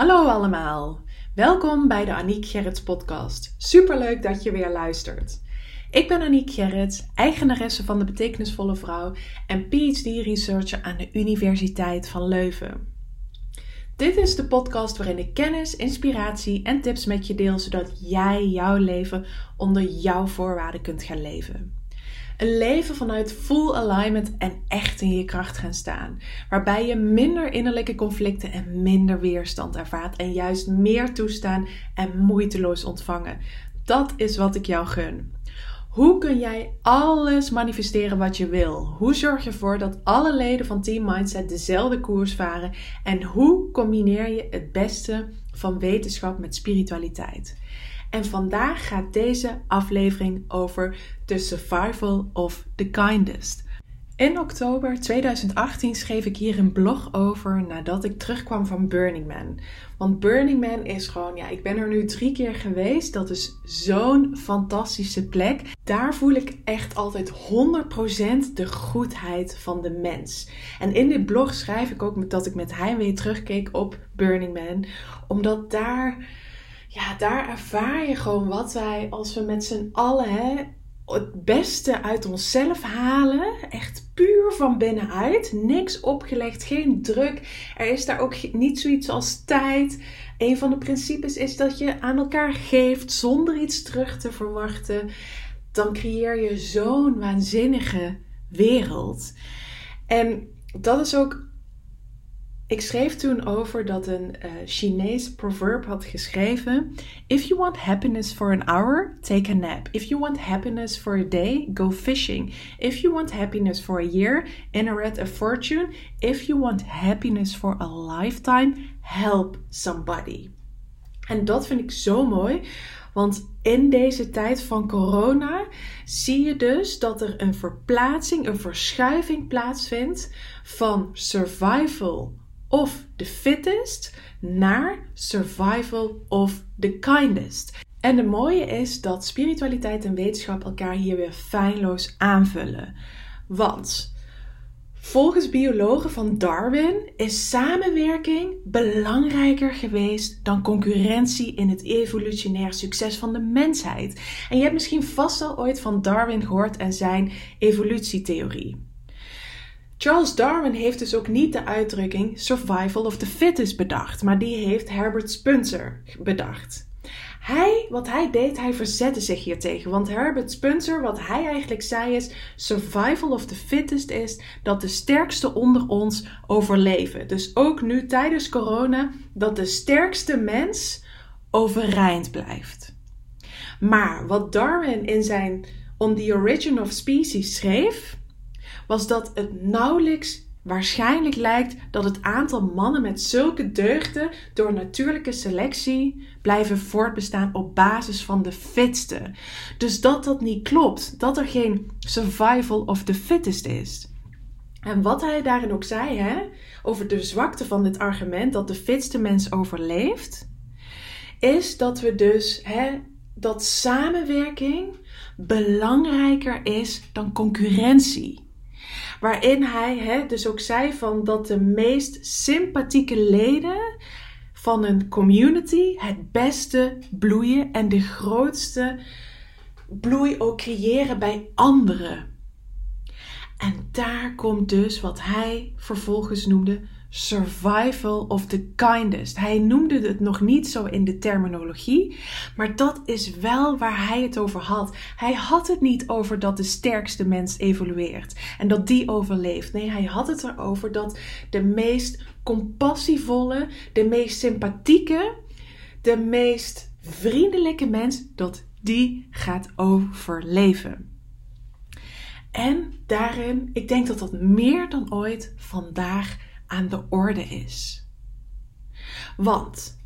Hallo allemaal, welkom bij de Aniek Gerrits podcast. Superleuk dat je weer luistert. Ik ben Aniek Gerrits, eigenaresse van de Betekenisvolle Vrouw en PhD-researcher aan de Universiteit van Leuven. Dit is de podcast waarin ik kennis, inspiratie en tips met je deel, zodat jij jouw leven onder jouw voorwaarden kunt gaan leven. Een leven vanuit full alignment en echt in je kracht gaan staan. Waarbij je minder innerlijke conflicten en minder weerstand ervaart. En juist meer toestaan en moeiteloos ontvangen. Dat is wat ik jou gun. Hoe kun jij alles manifesteren wat je wil? Hoe zorg je ervoor dat alle leden van Team Mindset dezelfde koers varen? En hoe combineer je het beste van wetenschap met spiritualiteit? En vandaag gaat deze aflevering over The Survival of the Kindest. In oktober 2018 schreef ik hier een blog over nadat ik terugkwam van Burning Man. Want Burning Man is gewoon, ja, ik ben er nu drie keer geweest. Dat is zo'n fantastische plek. Daar voel ik echt altijd 100% de goedheid van de mens. En in dit blog schrijf ik ook dat ik met heimwee terugkeek op Burning Man. Omdat daar ja, daar ervaar je gewoon wat wij, als we met z'n allen hè, het beste uit onszelf halen. Echt puur van binnenuit. Niks opgelegd, geen druk. Er is daar ook niet zoiets als tijd. Een van de principes is dat je aan elkaar geeft zonder iets terug te verwachten. Dan creëer je zo'n waanzinnige wereld. En dat is ook ik schreef toen over dat een uh, Chinees proverb had geschreven: If you want happiness for an hour, take a nap. If you want happiness for a day, go fishing. If you want happiness for a year, inherit a fortune. If you want happiness for a lifetime, help somebody. En dat vind ik zo mooi, want in deze tijd van corona zie je dus dat er een verplaatsing, een verschuiving plaatsvindt van survival of the fittest naar survival of the kindest. En de mooie is dat spiritualiteit en wetenschap elkaar hier weer feilloos aanvullen. Want volgens biologen van Darwin is samenwerking belangrijker geweest dan concurrentie in het evolutionair succes van de mensheid. En je hebt misschien vast al ooit van Darwin gehoord en zijn evolutietheorie. Charles Darwin heeft dus ook niet de uitdrukking survival of the fittest bedacht, maar die heeft Herbert Spencer bedacht. Hij, wat hij deed, hij verzette zich hier tegen. Want Herbert Spencer, wat hij eigenlijk zei is: survival of the fittest is dat de sterkste onder ons overleven. Dus ook nu tijdens corona, dat de sterkste mens overeind blijft. Maar wat Darwin in zijn On the Origin of Species schreef, was dat het nauwelijks waarschijnlijk lijkt dat het aantal mannen met zulke deugden door natuurlijke selectie blijven voortbestaan op basis van de fitste. Dus dat dat niet klopt, dat er geen survival of the fittest is. En wat hij daarin ook zei, hè, over de zwakte van dit argument dat de fitste mens overleeft, is dat we dus hè, dat samenwerking belangrijker is dan concurrentie. Waarin hij hè, dus ook zei van dat de meest sympathieke leden van een community het beste bloeien en de grootste bloei ook creëren bij anderen. En daar komt dus wat hij vervolgens noemde survival of the kindest. Hij noemde het nog niet zo in de terminologie, maar dat is wel waar hij het over had. Hij had het niet over dat de sterkste mens evolueert en dat die overleeft. Nee, hij had het erover dat de meest compassievolle, de meest sympathieke, de meest vriendelijke mens, dat die gaat overleven. En daarin, ik denk dat dat meer dan ooit vandaag aan de orde is. Want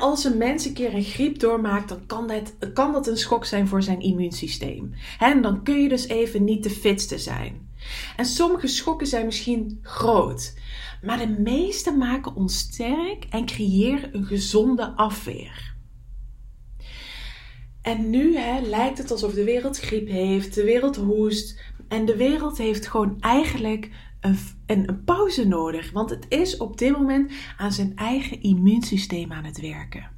als een mens een keer een griep doormaakt, dan kan dat, kan dat een schok zijn voor zijn immuunsysteem. En dan kun je dus even niet de fitste zijn. En sommige schokken zijn misschien groot, maar de meeste maken ons sterk en creëren een gezonde afweer. En nu lijkt het alsof de wereld griep heeft, de wereld hoest en de wereld heeft gewoon eigenlijk een, een, een pauze nodig. Want het is op dit moment aan zijn eigen immuunsysteem aan het werken.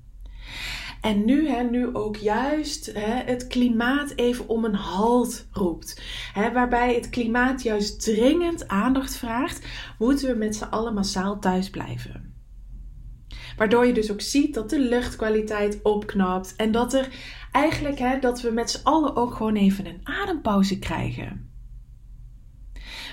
En nu, hè, nu ook juist hè, het klimaat even om een halt roept. Hè, waarbij het klimaat juist dringend aandacht vraagt, moeten we met z'n allen massaal thuis blijven. Waardoor je dus ook ziet dat de luchtkwaliteit opknapt en dat er eigenlijk hè, dat we met z'n allen ook gewoon even een adempauze krijgen.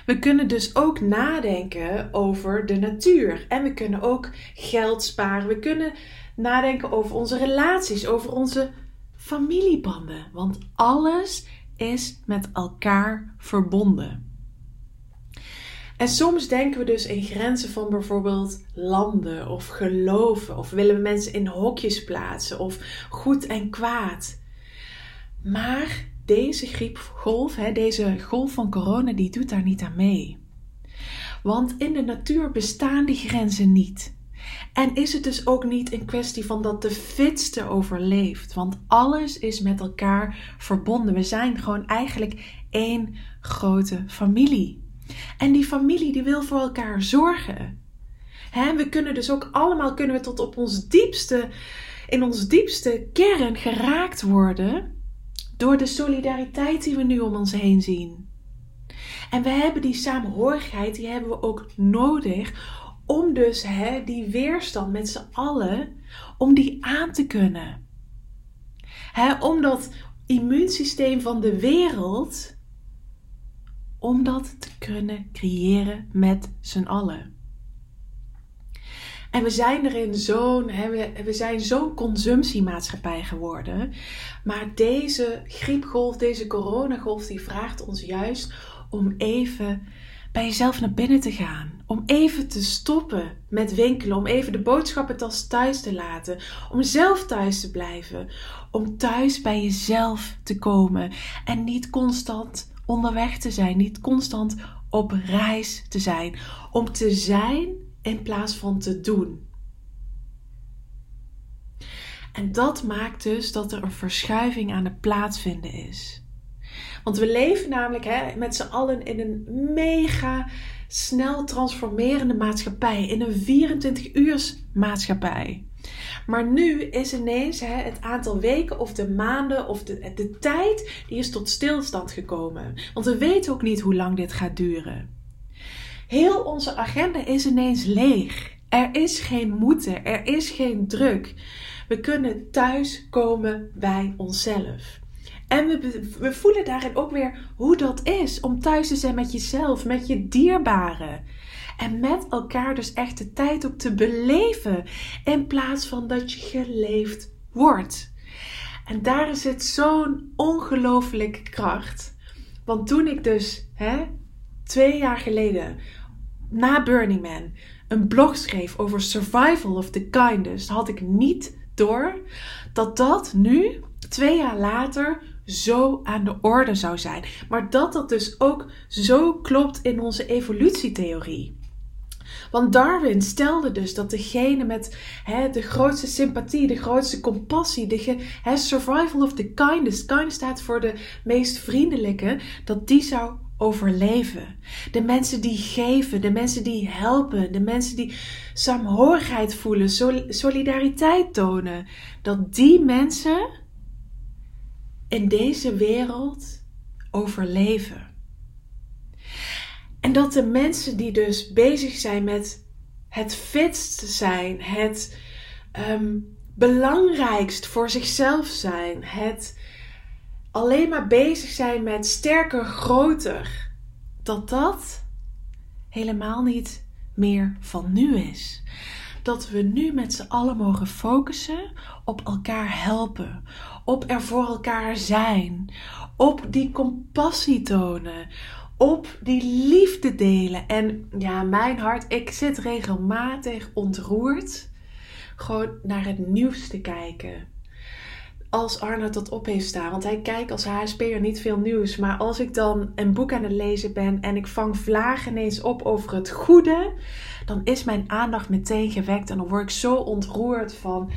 We kunnen dus ook nadenken over de natuur. En we kunnen ook geld sparen. We kunnen nadenken over onze relaties, over onze familiebanden. Want alles is met elkaar verbonden. En soms denken we dus in grenzen van bijvoorbeeld landen of geloven, of willen we mensen in hokjes plaatsen, of goed en kwaad. Maar deze griepgolf, hè, deze golf van corona, die doet daar niet aan mee. Want in de natuur bestaan die grenzen niet. En is het dus ook niet een kwestie van dat de fitste overleeft. Want alles is met elkaar verbonden. We zijn gewoon eigenlijk één grote familie. En die familie die wil voor elkaar zorgen. We kunnen dus ook allemaal kunnen we tot op ons diepste, in ons diepste kern geraakt worden door de solidariteit die we nu om ons heen zien. En we hebben die samenhorigheid, die hebben we ook nodig om dus hè, die weerstand met z'n allen, om die aan te kunnen. Hè, om dat immuunsysteem van de wereld, om dat te kunnen creëren met z'n allen. En we zijn erin zo'n, we, zijn zo'n consumptiemaatschappij geworden. Maar deze griepgolf, deze coronagolf, die vraagt ons juist om even bij jezelf naar binnen te gaan. Om even te stoppen met winkelen. Om even de boodschappentas thuis te laten. Om zelf thuis te blijven. Om thuis bij jezelf te komen. En niet constant onderweg te zijn. Niet constant op reis te zijn. Om te zijn in plaats van te doen. En dat maakt dus dat er een verschuiving aan het plaatsvinden is. Want we leven namelijk hè, met z'n allen in een mega snel transformerende maatschappij. In een 24 uurs maatschappij. Maar nu is ineens hè, het aantal weken of de maanden of de, de tijd, die is tot stilstand gekomen. Want we weten ook niet hoe lang dit gaat duren. Heel onze agenda is ineens leeg. Er is geen moeten, er is geen druk. We kunnen thuis komen bij onszelf. En we, we voelen daarin ook weer hoe dat is om thuis te zijn met jezelf, met je dierbaren. En met elkaar dus echt de tijd ook te beleven. In plaats van dat je geleefd wordt. En daar zit zo'n ongelooflijke kracht. Want toen ik dus hè, twee jaar geleden na Burning Man een blog schreef over survival of the kindest, had ik niet door dat dat nu, twee jaar later, zo aan de orde zou zijn. Maar dat dat dus ook zo klopt in onze evolutietheorie. Want Darwin stelde dus dat degene met hè, de grootste sympathie, de grootste compassie, de hè, survival of the kindest, kind staat voor de meest vriendelijke, dat die zou overleven. De mensen die geven, de mensen die helpen, de mensen die saamhorigheid voelen, solidariteit tonen, dat die mensen in deze wereld overleven. En dat de mensen die dus bezig zijn met het fitst zijn, het um, belangrijkst voor zichzelf zijn, het alleen maar bezig zijn met sterker, groter, dat dat helemaal niet meer van nu is. Dat we nu met z'n allen mogen focussen op elkaar helpen, op er voor elkaar zijn, op die compassie tonen, op die liefde delen. En ja, mijn hart, ik zit regelmatig ontroerd gewoon naar het nieuws te kijken. Als Arnold dat op heeft staan. Want hij kijkt als HSP'er niet veel nieuws. Maar als ik dan een boek aan het lezen ben en ik vang vlagen ineens op over het goede, dan is mijn aandacht meteen gewekt. En dan word ik zo ontroerd van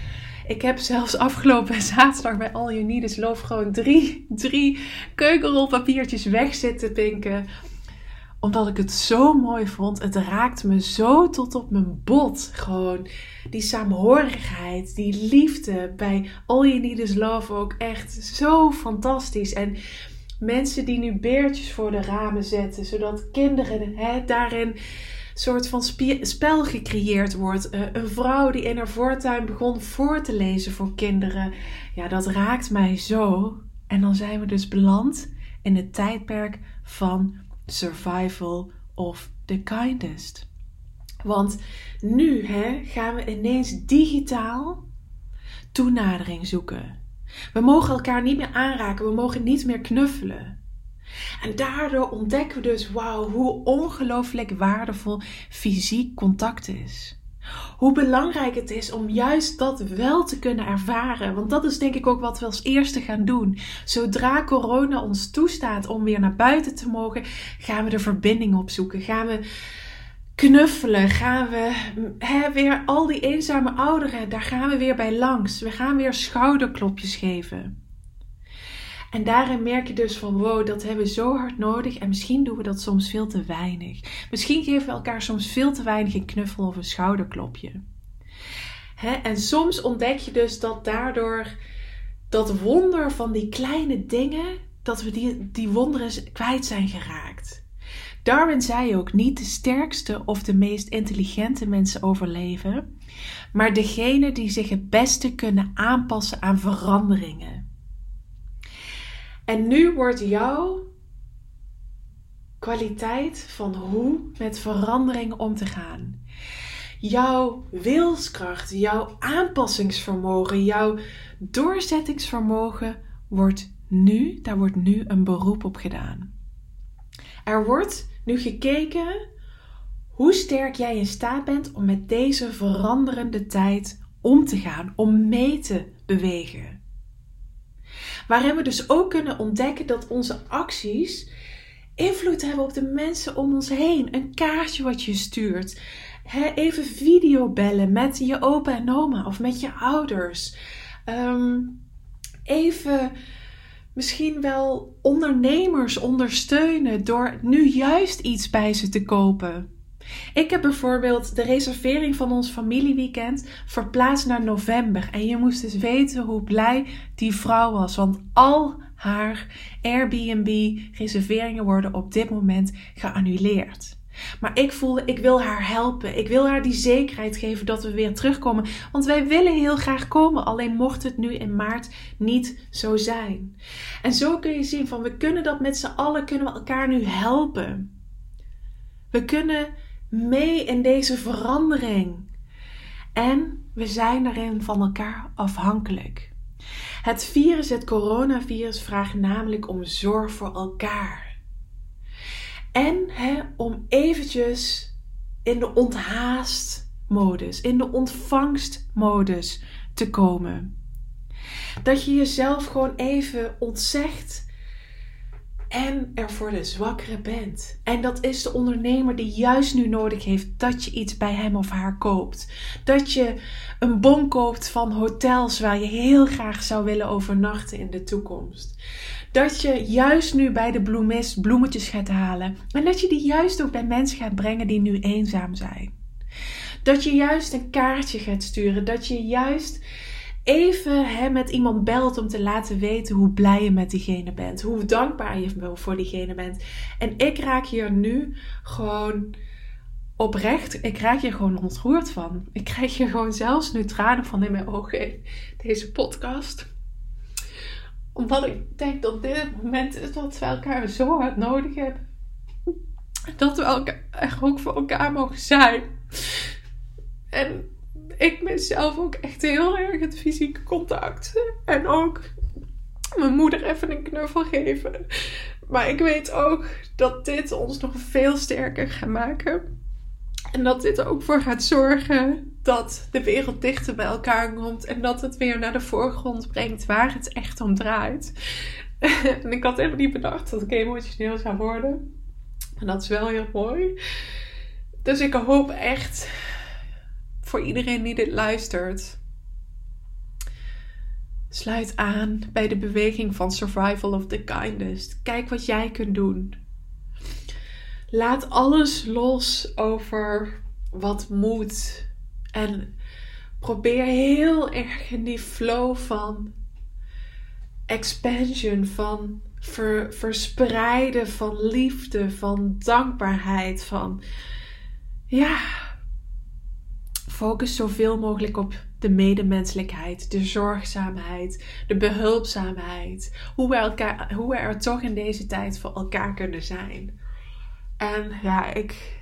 ik heb zelfs afgelopen zaterdag bij All You Need Is Love gewoon drie, drie keukenrolpapiertjes weg zitten pinken. Omdat ik het zo mooi vond. Het raakt me zo tot op mijn bot. Gewoon die saamhorigheid, die liefde bij All You Need Is Love ook echt zo fantastisch. En mensen die nu beertjes voor de ramen zetten, zodat kinderen hè, daarin soort van spel gecreëerd wordt. Uh, een vrouw die in haar voortuin begon voor te lezen voor kinderen. Ja, dat raakt mij zo. En dan zijn we dus beland in het tijdperk van survival of the kindest. Want nu hè, gaan we ineens digitaal toenadering zoeken. We mogen elkaar niet meer aanraken, we mogen niet meer knuffelen. En daardoor ontdekken we dus, wauw, hoe ongelooflijk waardevol fysiek contact is. Hoe belangrijk het is om juist dat wel te kunnen ervaren. Want dat is denk ik ook wat we als eerste gaan doen. Zodra corona ons toestaat om weer naar buiten te mogen, gaan we de verbinding opzoeken. Gaan we knuffelen. Gaan we hè, weer al die eenzame ouderen, daar gaan we weer bij langs. We gaan weer schouderklopjes geven. En daarin merk je dus van wow, dat hebben we zo hard nodig. En misschien doen we dat soms veel te weinig. Misschien geven we elkaar soms veel te weinig een knuffel of een schouderklopje. Hè? En soms ontdek je dus dat daardoor dat wonder van die kleine dingen, dat we die, die wonderen kwijt zijn geraakt. Darwin zei ook niet de sterkste of de meest intelligente mensen overleven, maar degene die zich het beste kunnen aanpassen aan veranderingen. En nu wordt jouw kwaliteit van hoe met verandering om te gaan. Jouw wilskracht, jouw aanpassingsvermogen, jouw doorzettingsvermogen wordt nu, daar wordt nu een beroep op gedaan. Er wordt nu gekeken hoe sterk jij in staat bent om met deze veranderende tijd om te gaan, om mee te bewegen. Waarin we dus ook kunnen ontdekken dat onze acties invloed hebben op de mensen om ons heen. Een kaartje wat je stuurt. even videobellen met je opa en oma of met je ouders. Ehm, even misschien wel ondernemers ondersteunen door nu juist iets bij ze te kopen. Ik heb bijvoorbeeld de reservering van ons familieweekend verplaatst naar november. En je moest dus weten hoe blij die vrouw was. Want al haar Airbnb-reserveringen worden op dit moment geannuleerd. Maar ik voelde, ik wil haar helpen. Ik wil haar die zekerheid geven dat we weer terugkomen. Want wij willen heel graag komen. Alleen mocht het nu in maart niet zo zijn. En zo kun je zien van we kunnen dat met z'n allen, kunnen we elkaar nu helpen. We kunnen mee in deze verandering. En we zijn daarin van elkaar afhankelijk. Het virus, het coronavirus, vraagt namelijk om zorg voor elkaar. En hè, om eventjes in de onthaast-modus, in de ontvangstmodus te komen. Dat je jezelf gewoon even ontzegt en er voor de zwakkere bent. En dat is de ondernemer die juist nu nodig heeft dat je iets bij hem of haar koopt. Dat je een bon koopt van hotels waar je heel graag zou willen overnachten in de toekomst. Dat je juist nu bij de bloemist bloemetjes gaat halen. En dat je die juist ook bij mensen gaat brengen die nu eenzaam zijn. Dat je juist een kaartje gaat sturen. Dat je juist even hè, met iemand belt om te laten weten hoe blij je met diegene bent. Hoe dankbaar je voor diegene bent. En ik raak hier nu gewoon oprecht, ik raak hier gewoon ontroerd van. Ik krijg hier gewoon zelfs nu tranen van in mijn ogen deze podcast. Omdat ik denk dat dit het moment is dat we elkaar zo hard nodig hebben. Dat we elkaar, ook voor elkaar mogen zijn. En ik mezelf ook echt heel erg het fysieke contact. En ook mijn moeder even een knuffel geven. Maar ik weet ook dat dit ons nog veel sterker gaat maken. En dat dit ook voor gaat zorgen dat de wereld dichter bij elkaar komt. En dat het weer naar de voorgrond brengt waar het echt om draait. en ik had helemaal niet bedacht dat ik emotioneel zou worden. En dat is wel heel mooi. Dus ik hoop echt voor iedereen die dit luistert. Sluit aan bij de beweging van Survival of the Kindest. Kijk wat jij kunt doen. laat alles los over wat moet. En probeer heel erg in die flow van expansion, van verspreiden, van liefde, van dankbaarheid, van ja, focus zoveel mogelijk op de medemenselijkheid, de zorgzaamheid, de behulpzaamheid. Hoe we, elkaar, hoe we er toch in deze tijd voor elkaar kunnen zijn. En ja, ik,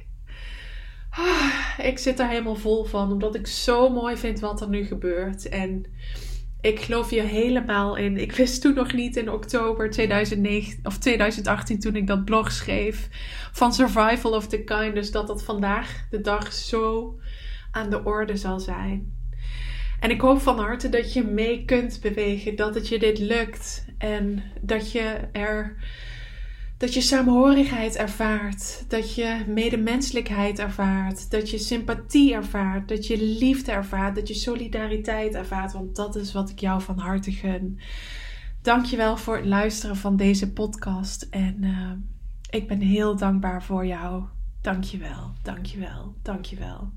ah, ik zit er helemaal vol van, omdat ik zo mooi vind wat er nu gebeurt. En ik geloof hier helemaal in. Ik wist toen nog niet in oktober 2009, of 2018, toen ik dat blog schreef, van Survival of the Kindness, dat dat vandaag de dag zo aan de orde zal zijn. En ik hoop van harte dat je mee kunt bewegen, dat het je dit lukt en dat je er dat je saamhorigheid ervaart, dat je medemenselijkheid ervaart, dat je sympathie ervaart, dat je liefde ervaart, dat je solidariteit ervaart, want dat is wat ik jou van harte gun. Dankjewel voor het luisteren van deze podcast en uh, ik ben heel dankbaar voor jou. Dankjewel, dankjewel, dankjewel.